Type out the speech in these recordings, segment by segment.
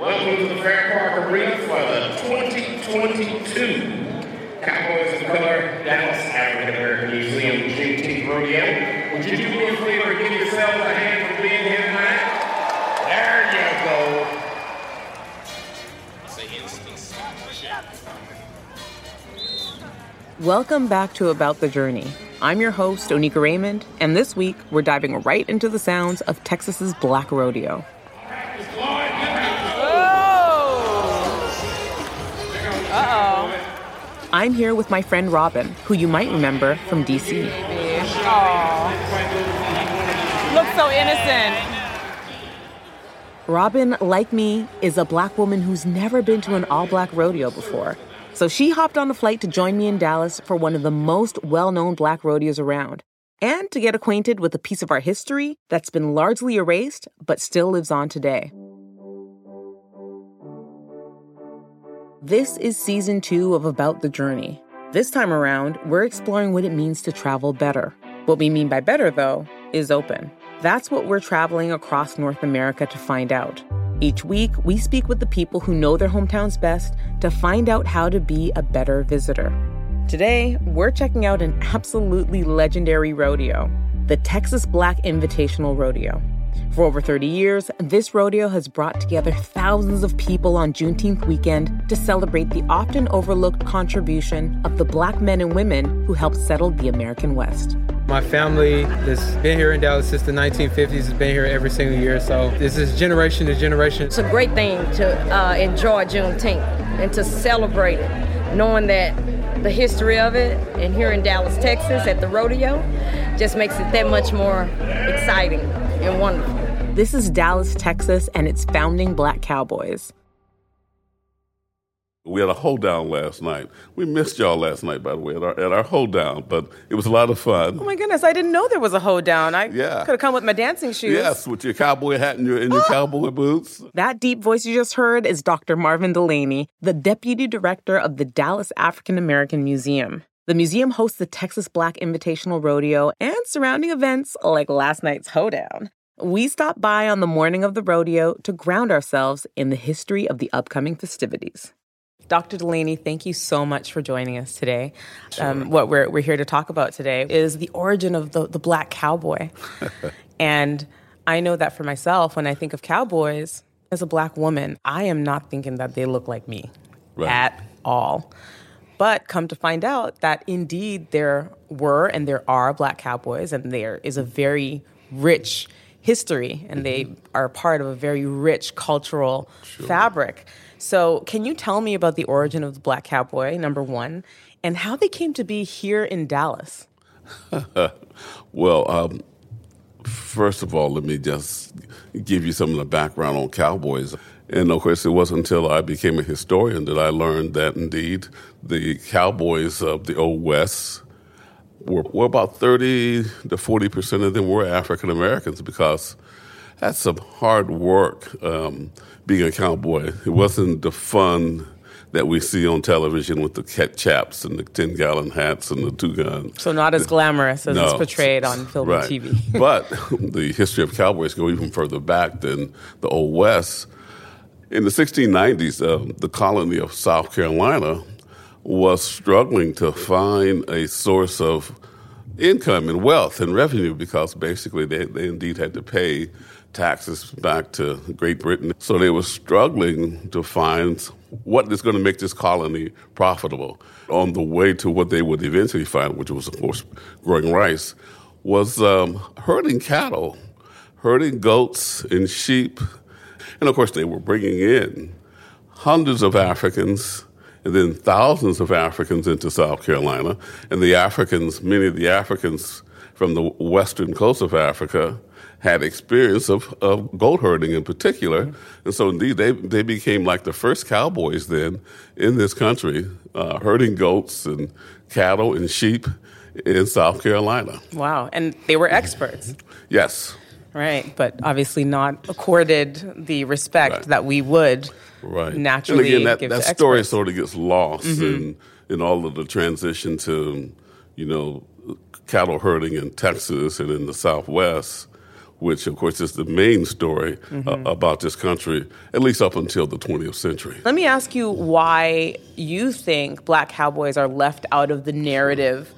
Welcome to the Fair Park Arena for the 2022 Cowboys of Color Dallas African American Museum Juneteenth Rodeo. Would you do me a favor and give yourselves a hand for being here tonight? There you go. Welcome back to About the Journey. I'm your host, Oneika Raymond, and this week we're diving right into the sounds of Texas's Black Rodeo. I'm here with my friend Robin, who you might remember from DC. Looks so innocent. Robin, like me, is a black woman who's never been to an all black rodeo before. So she hopped on a flight to join me in Dallas for one of the most well known black rodeos around, and to get acquainted with a piece of our history that's been largely erased but still lives on today. This is season two of About the Journey. This time around, we're exploring what it means to travel better. What we mean by better, though, is open. That's what we're traveling across North America to find out. Each week, we speak with the people who know their hometowns best to find out how to be a better visitor. Today, we're checking out an absolutely legendary rodeo, the Texas Black Invitational Rodeo. For over 30 years, this rodeo has brought together thousands of people on Juneteenth weekend to celebrate the often overlooked contribution of the black men and women who helped settle the American West. My family has been here in Dallas since the 1950s, has been here every single year. So this is generation to generation. It's a great thing to uh, enjoy Juneteenth and to celebrate it, knowing that the history of it and here in Dallas, Texas at the rodeo just makes it that much more exciting and wonderful. This is Dallas, Texas, and its founding black cowboys. We had a hoedown last night. We missed y'all last night, by the way, at our, at our hoedown, but it was a lot of fun. Oh my goodness, I didn't know there was a hoedown. I Yeah. could have come with my dancing shoes. Yes, with your cowboy hat and your, and your ah! cowboy boots. That deep voice you just heard is Dr. Marvin Dulaney, the deputy director of the Dallas African American Museum. The museum hosts the Texas Black Invitational Rodeo and surrounding events like last night's hoedown. We stopped by on the morning of the rodeo to ground ourselves in the history of the upcoming festivities. Dr. Dulaney, thank you so much for joining us today. Um, what we're, we're here to talk about today is the origin of the, the black cowboy. and I know that for myself, when I think of cowboys, as a black woman, I am not thinking that they look like me Right. at all. But come to find out that indeed there were and there are black cowboys, and there is a very rich history, and they are part of a very rich cultural fabric. So, can you tell me about the origin of the black cowboy, number one, and how they came to be here in Dallas? Well, um, first of all, let me just give you some of the background on cowboys. And of course, it wasn't until I became a historian that I learned that indeed the cowboys of the Old West were, were about 30 to 40 percent of them were African Americans because that's some hard work um, being a cowboy. It wasn't the fun that we see on television with the cat chaps and the 10 gallon hats and the two guns. So, not as glamorous as it's portrayed on film right. and TV. but the history of cowboys go even further back than the Old West. In the 1690s, uh, the colony of South Carolina was struggling to find a source of income and wealth and revenue because basically they, they indeed had to pay taxes back to Great Britain. So they were struggling to find what is going to make this colony profitable. On the way to what they would eventually find, which was, of course, growing rice, was um, herding cattle, herding goats and sheep. And of course, they were bringing in hundreds of Africans and then thousands of Africans into South Carolina. And the Africans, many of the Africans from the western coast of Africa, had experience of, of goat herding in particular. And so, indeed, they, they became like the first cowboys then in this country, uh, herding goats and cattle and sheep in South Carolina. Wow. And they were experts. Yes. Right, but obviously not accorded the respect Right. that we would Right. naturally and again, that, that to story sort of gets lost Mm-hmm. in, in all of the transition to, you know, cattle herding in Texas and in the Southwest, which of course is the main story mm-hmm. uh, about this country, at least up until the 20th century. Let me ask you why you think black cowboys are left out of the narrative.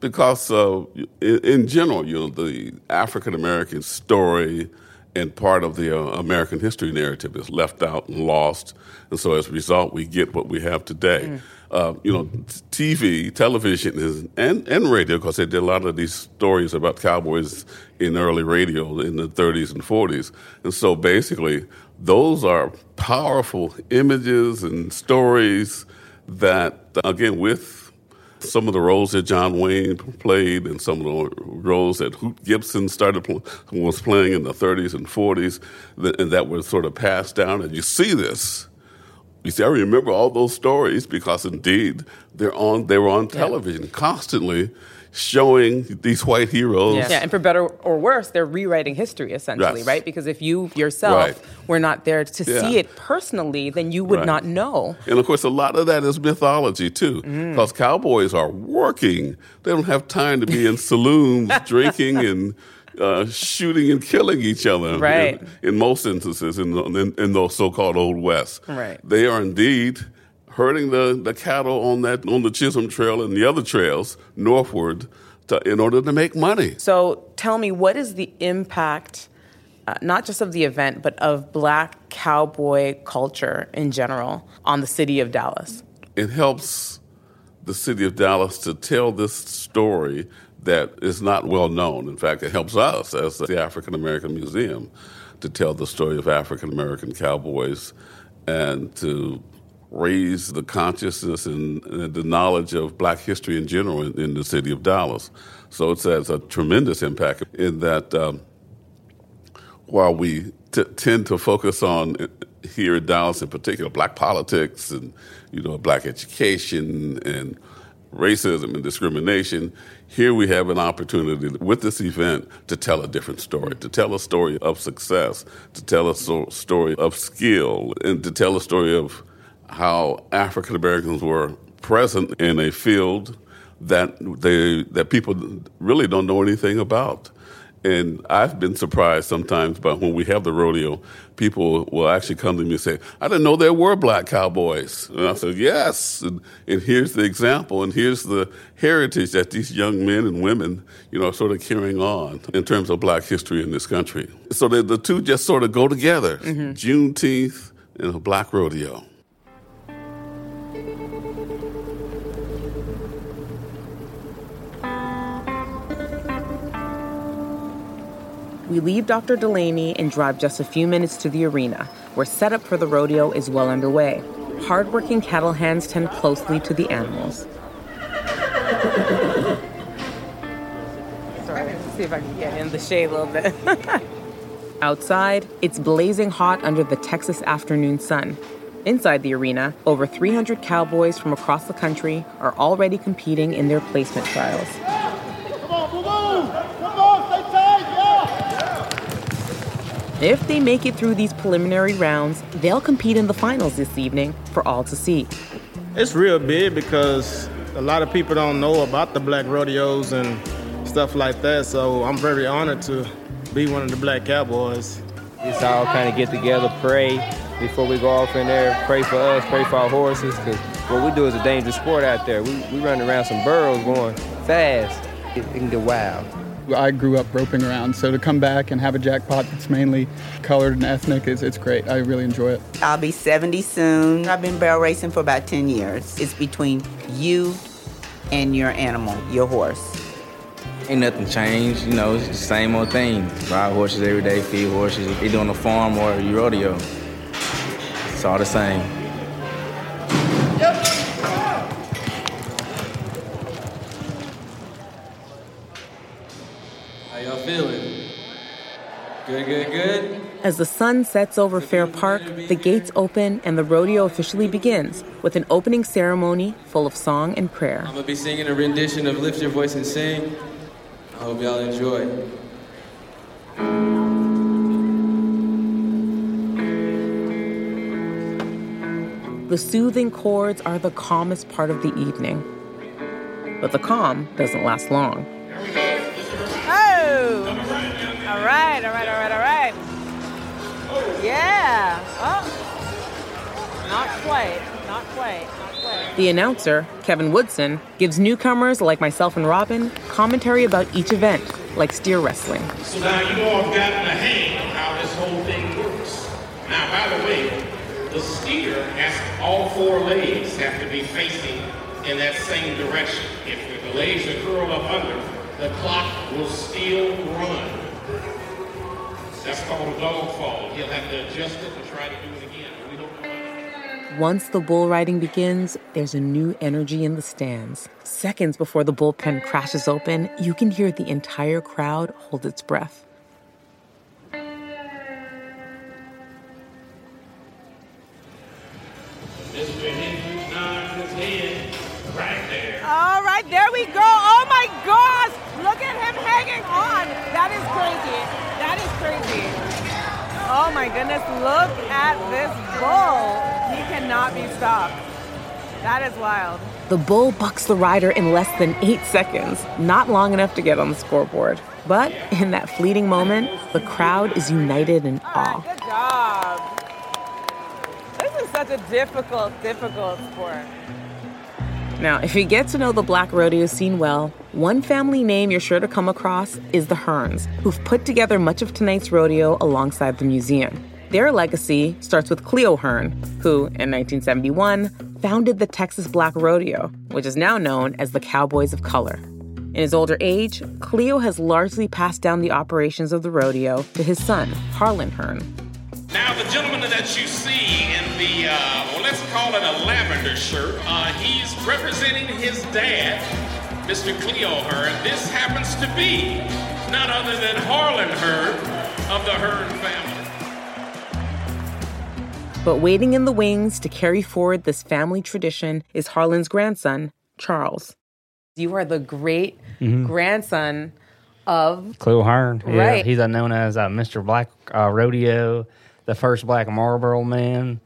Because uh, in, in, general, you know, the African American story and part of the uh, American history narrative is left out and lost. And so as a result, we get what we have today. Mm uh, you know, TV, television, is, and, and radio, because they did a lot of these stories about cowboys in early radio in the 30s and 40s. And so basically, those are powerful images and stories that, again, with some of the roles that John Wayne played and some of the roles that Hoot Gibson started was playing in the 30s and 40s, and that were sort of passed down. And you see this you see, I remember all those stories because indeed they're on. They were on television yeah. constantly, showing these white heroes. Yeah. yeah. and for better or worse, they're rewriting history essentially, yes. right? Because if you yourself right. were not there to yeah. see it personally, then you would right. not know. And of course, a lot of that is mythology too, because mm. cowboys are working. They don't have time to be in saloons drinking and uh, shooting and killing each other. Right. In, in most instances, in, in, in the so-called Old West, right. they are indeed herding the, the cattle on that on the Chisholm Trail and the other trails northward to, in order to make money. So tell me, what is the impact? Uh, not just of the event, but of black cowboy culture in general on the city of Dallas? It helps the city of Dallas to tell this story that is not well known. In fact, it helps us as the African American Museum to tell the story of African American cowboys and to raise the consciousness and, and, the knowledge of black history in general in, in, the city of Dallas. So it has a tremendous impact in that um, while we t- tend to focus on uh, here in Dallas in particular, black politics and you know black education and racism and discrimination, here we have an opportunity with this event to tell a different story, to tell a story of success, to tell a so- story of skill, and to tell a story of how African Americans were present in a field that they that people really don't know anything about. And I've been surprised sometimes by when we have the rodeo, people will actually come to me and say, I didn't know there were black cowboys. And I said, yes. And, and, here's the example, and here's the heritage that these young men and women, you know, are sort of carrying on in terms of black history in this country. So the, the two just sort of go together mm-hmm. Juneteenth and a black rodeo. We leave Dr. Dulaney and drive just a few minutes to the arena, where setup for the rodeo is well underway. Hardworking cattle hands tend closely to the animals. Sorry, let's see if I can get in the shade a little bit. Outside, it's blazing hot under the Texas afternoon sun. Inside the arena, over 300 cowboys from across the country are already competing in their placement trials. If they make it through these preliminary rounds, they'll compete in the finals this evening for all to see. It's real big because a lot of people don't know about the black rodeos and stuff like that, so I'm very honored to be one of the black cowboys. It's all kind of get together, pray before we go off in there, pray for us, pray for our horses, because what we do is a dangerous sport out there. We, we run around some burrows going fast. It, it can get wild. I grew up roping around, so to come back and have a jackpot that's mainly colored and ethnic is it's great. I really enjoy it. I'll be 70 soon. I've been barrel racing for about 10 years. It's between you and your animal, your horse. Ain't nothing changed, you know, it's the same old thing. Ride horses every day, feed horses. Either on the farm or you rodeo. It's all the same. Good, good, good. As the sun sets over Fair Park, the gates open and the rodeo officially begins with an opening ceremony full of song and prayer. I'm gonna be singing a rendition of Lift Your Voice and Sing. I hope y'all enjoy. The soothing chords are the calmest part of the evening. But the calm doesn't last long. Oh! All right, all right, all right, all right. Yeah. Oh. Not quite. Not quite. Not quite. The announcer, Kevin Woodson, gives newcomers like myself and Robin commentary about each event, like steer wrestling. So now you all have gotten the hang of how this whole thing works. Now, by the way, the steer has all four legs have to be facing in that same direction. If the legs are curled up under, the clock will still run. That's called a dog fall. He'll have to adjust it and try to do it again. We don't Once the bull riding begins, there's a new energy in the stands. Seconds before the bullpen crashes open, you can hear the entire crowd hold its breath. Mr. Hendricks nods his head right there. All right, there we go. Oh my gosh! Look at him hanging on. That is crazy. Crazy. Oh my goodness, look at this bull. He cannot be stopped. That is wild. The bull bucks the rider in less than eight seconds, not long enough to get on the scoreboard. But in that fleeting moment, the crowd is united in awe. Good job. This is such a difficult, difficult sport. Now, if you get to know the black rodeo scene well, one family name you're sure to come across is the Hearns, who've put together much of tonight's rodeo alongside the museum. Their legacy starts with Cleo Hearn, who, in 1971, founded the Texas Black Rodeo, which is now known as the Cowboys of Color. In his older age, Cleo has largely passed down the operations of the rodeo to his son, Harlan Hearn. Now, the gentleman that you see in the, uh, well, let's call it a lavender shirt, uh, he's representing his dad, Mr. Cleo Hearn. This happens to be none other than Harlan Hearn of the Hearn family. But waiting in the wings to carry forward this family tradition is Harlan's grandson, Charles. You are the great Mhm. grandson of Cleo Hearn. Yeah, Right. he's uh, known as uh, Mr. Black uh, Rodeo, the first black Marlboro man.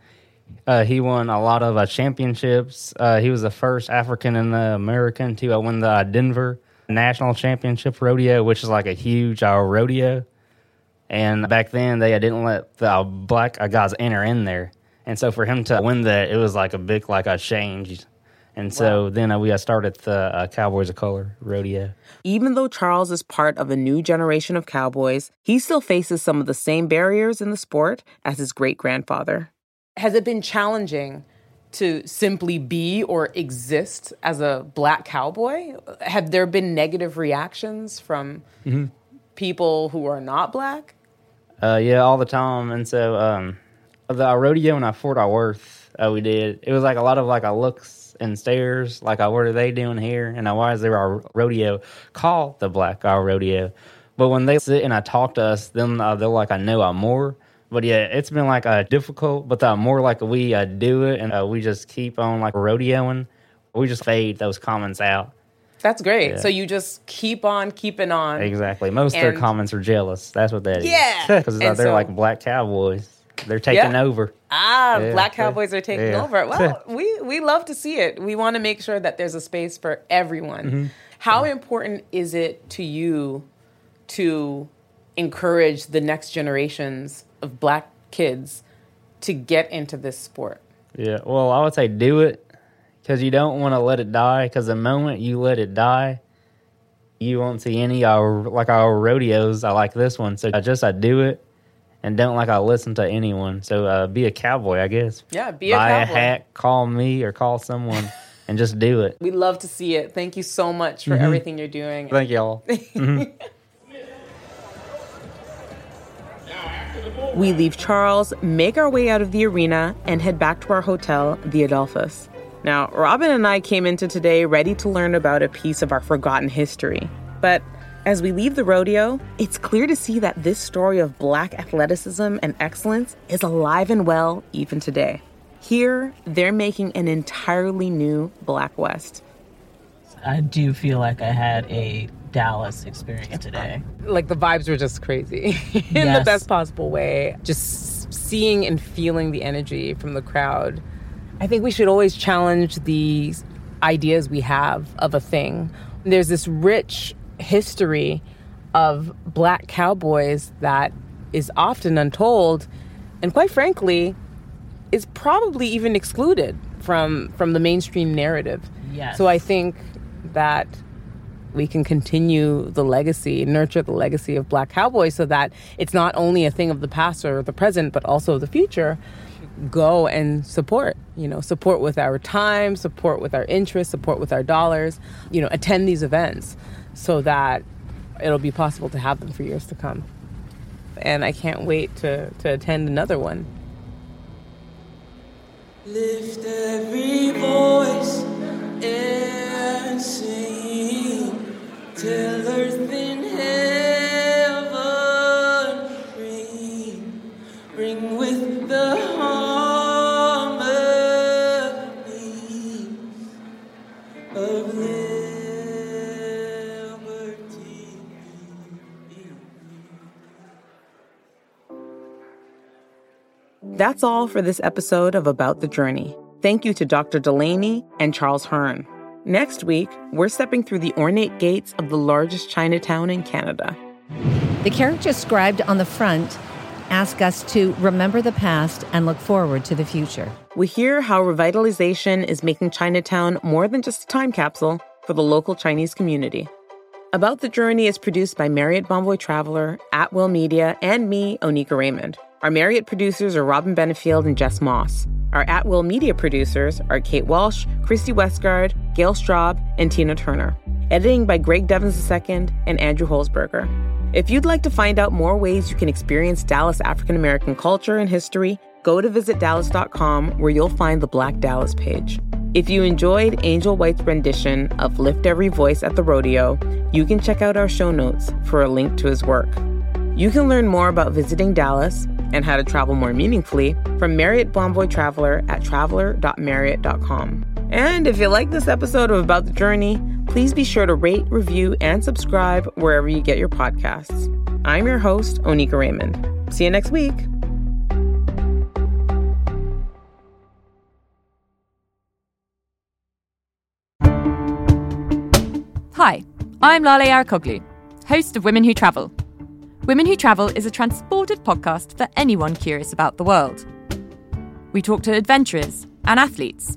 Uh, he won a lot of uh, championships. Uh, he was the first African and American to uh, win the uh, Denver National Championship Rodeo, which is like a huge uh, rodeo. And back then, they uh, didn't let the uh, black uh, guys enter in there. And so for him to win that, it was like a big like a change. And so then uh, we uh, started the uh, Cowboys of Color Rodeo. Even though Charles is part of a new generation of cowboys, he still faces some of the same barriers in the sport as his great grandfather. Has it been challenging to simply be or exist as a black cowboy? Have there been negative reactions from Mm-hmm. people who are not black? Uh, yeah, all the time. And so um, the rodeo in Fort Worth, uh, we did. It was like a lot of like a looks and stares, like uh, what are they doing here? And uh, why is there a rodeo called the Black uh, Rodeo? But when they sit and I talk to us, then uh, they're like, I know I'm more. But yeah, it's been like uh, difficult, but the more like we uh, do it and uh, we just keep on like rodeoing, we just fade those comments out. That's great. Yeah. So you just keep on keeping on. Exactly. Most of their comments are jealous. That's what that is. Yeah. Because they're so- like black cowboys. They're taking Yeah. over. Ah, Yeah. black cowboys are taking over. Well, we we love to see it. We want to make sure that there's a space for everyone. Mhm. How important is it to you to encourage the next generations of black kids to get into this sport? Yeah. Well, I would say do it because you don't want to let it die. Because the moment you let it die, you won't see any our like our rodeos. I like this one, so I just I do it and don't like I listen to anyone. So uh, be a cowboy, I guess. Yeah, be a Buy cowboy. a hat, call me or call someone, and just do it. We love to see it. Thank you so much for Mhm. everything you're doing. Thank y'all. Mhm. We leave Charles, make our way out of the arena, and head back to our hotel, the Adolphus. Now, Robin and I came into today ready to learn about a piece of our forgotten history. But as we leave the rodeo, it's clear to see that this story of black athleticism and excellence is alive and well even today. Here, they're making an entirely new Black West. I do feel like I had a Dallas experience today. like the vibes were just crazy in the best possible way. Just seeing and feeling the energy from the crowd. I think we should always challenge the ideas we have of a thing. There's this rich history of black cowboys that is often untold and quite frankly is probably even excluded from from the mainstream narrative. Yes. So I think that we can continue the legacy, nurture the legacy of black cowboys so that it's not only a thing of the past or the present but also the future. Go and support, you know, support with our time, support with our interest, support with our dollars, you know, attend these events so that it'll be possible to have them for years to come. And I can't wait to, to attend another one. Lift every voice and sing till earth and heaven ring, ring with the of liberty. That's all for this episode of About the Journey. Thank you to Dr. Dulaney and Charles Hearn. Next week, we're stepping through the ornate gates of the largest Chinatown in Canada. The characters scribed on the front ask us to remember the past and look forward to the future. We hear how revitalization is making Chinatown more than just a time capsule for the local Chinese community. About the Journey is produced by Marriott Bonvoy Traveler, At Will Media, and me, Oneika Raymond. Our Marriott producers are Robin Benefield and Jess Moss. Our At Will Media producers are Kate Walsh, Christy Westgard, Gail Straub, and Tina Turner. Editing by Greg Devens II and Andrew Holzberger. If you'd like to find out more ways you can experience Dallas African American culture and history, go to visitdallas.com where you'll find the Black Dallas page. If you enjoyed Angel White's rendition of Lift Every Voice at the Rodeo, you can check out our show notes for a link to his work. You can learn more about visiting Dallas and how to travel more meaningfully from Marriott Bonvoy Traveler at traveler.marriott.com. And if you like this episode of About the Journey, please be sure to rate, review, and subscribe wherever you get your podcasts. I'm your host, Oneika Raymond. See you next week. Hi, I'm Lale Arikoglu, host of Women Who Travel. Women Who Travel is a transported podcast for anyone curious about the world. We talk to adventurers and athletes.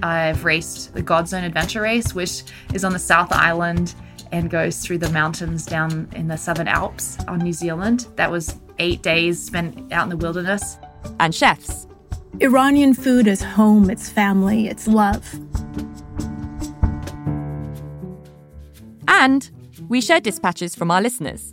I've raced the Godzone Adventure Race, which is on the South Island and goes through the mountains down in the Southern Alps on New Zealand. That was eight days spent out in the wilderness. And chefs. Iranian food is home, it's family, it's love. And we share dispatches from our listeners.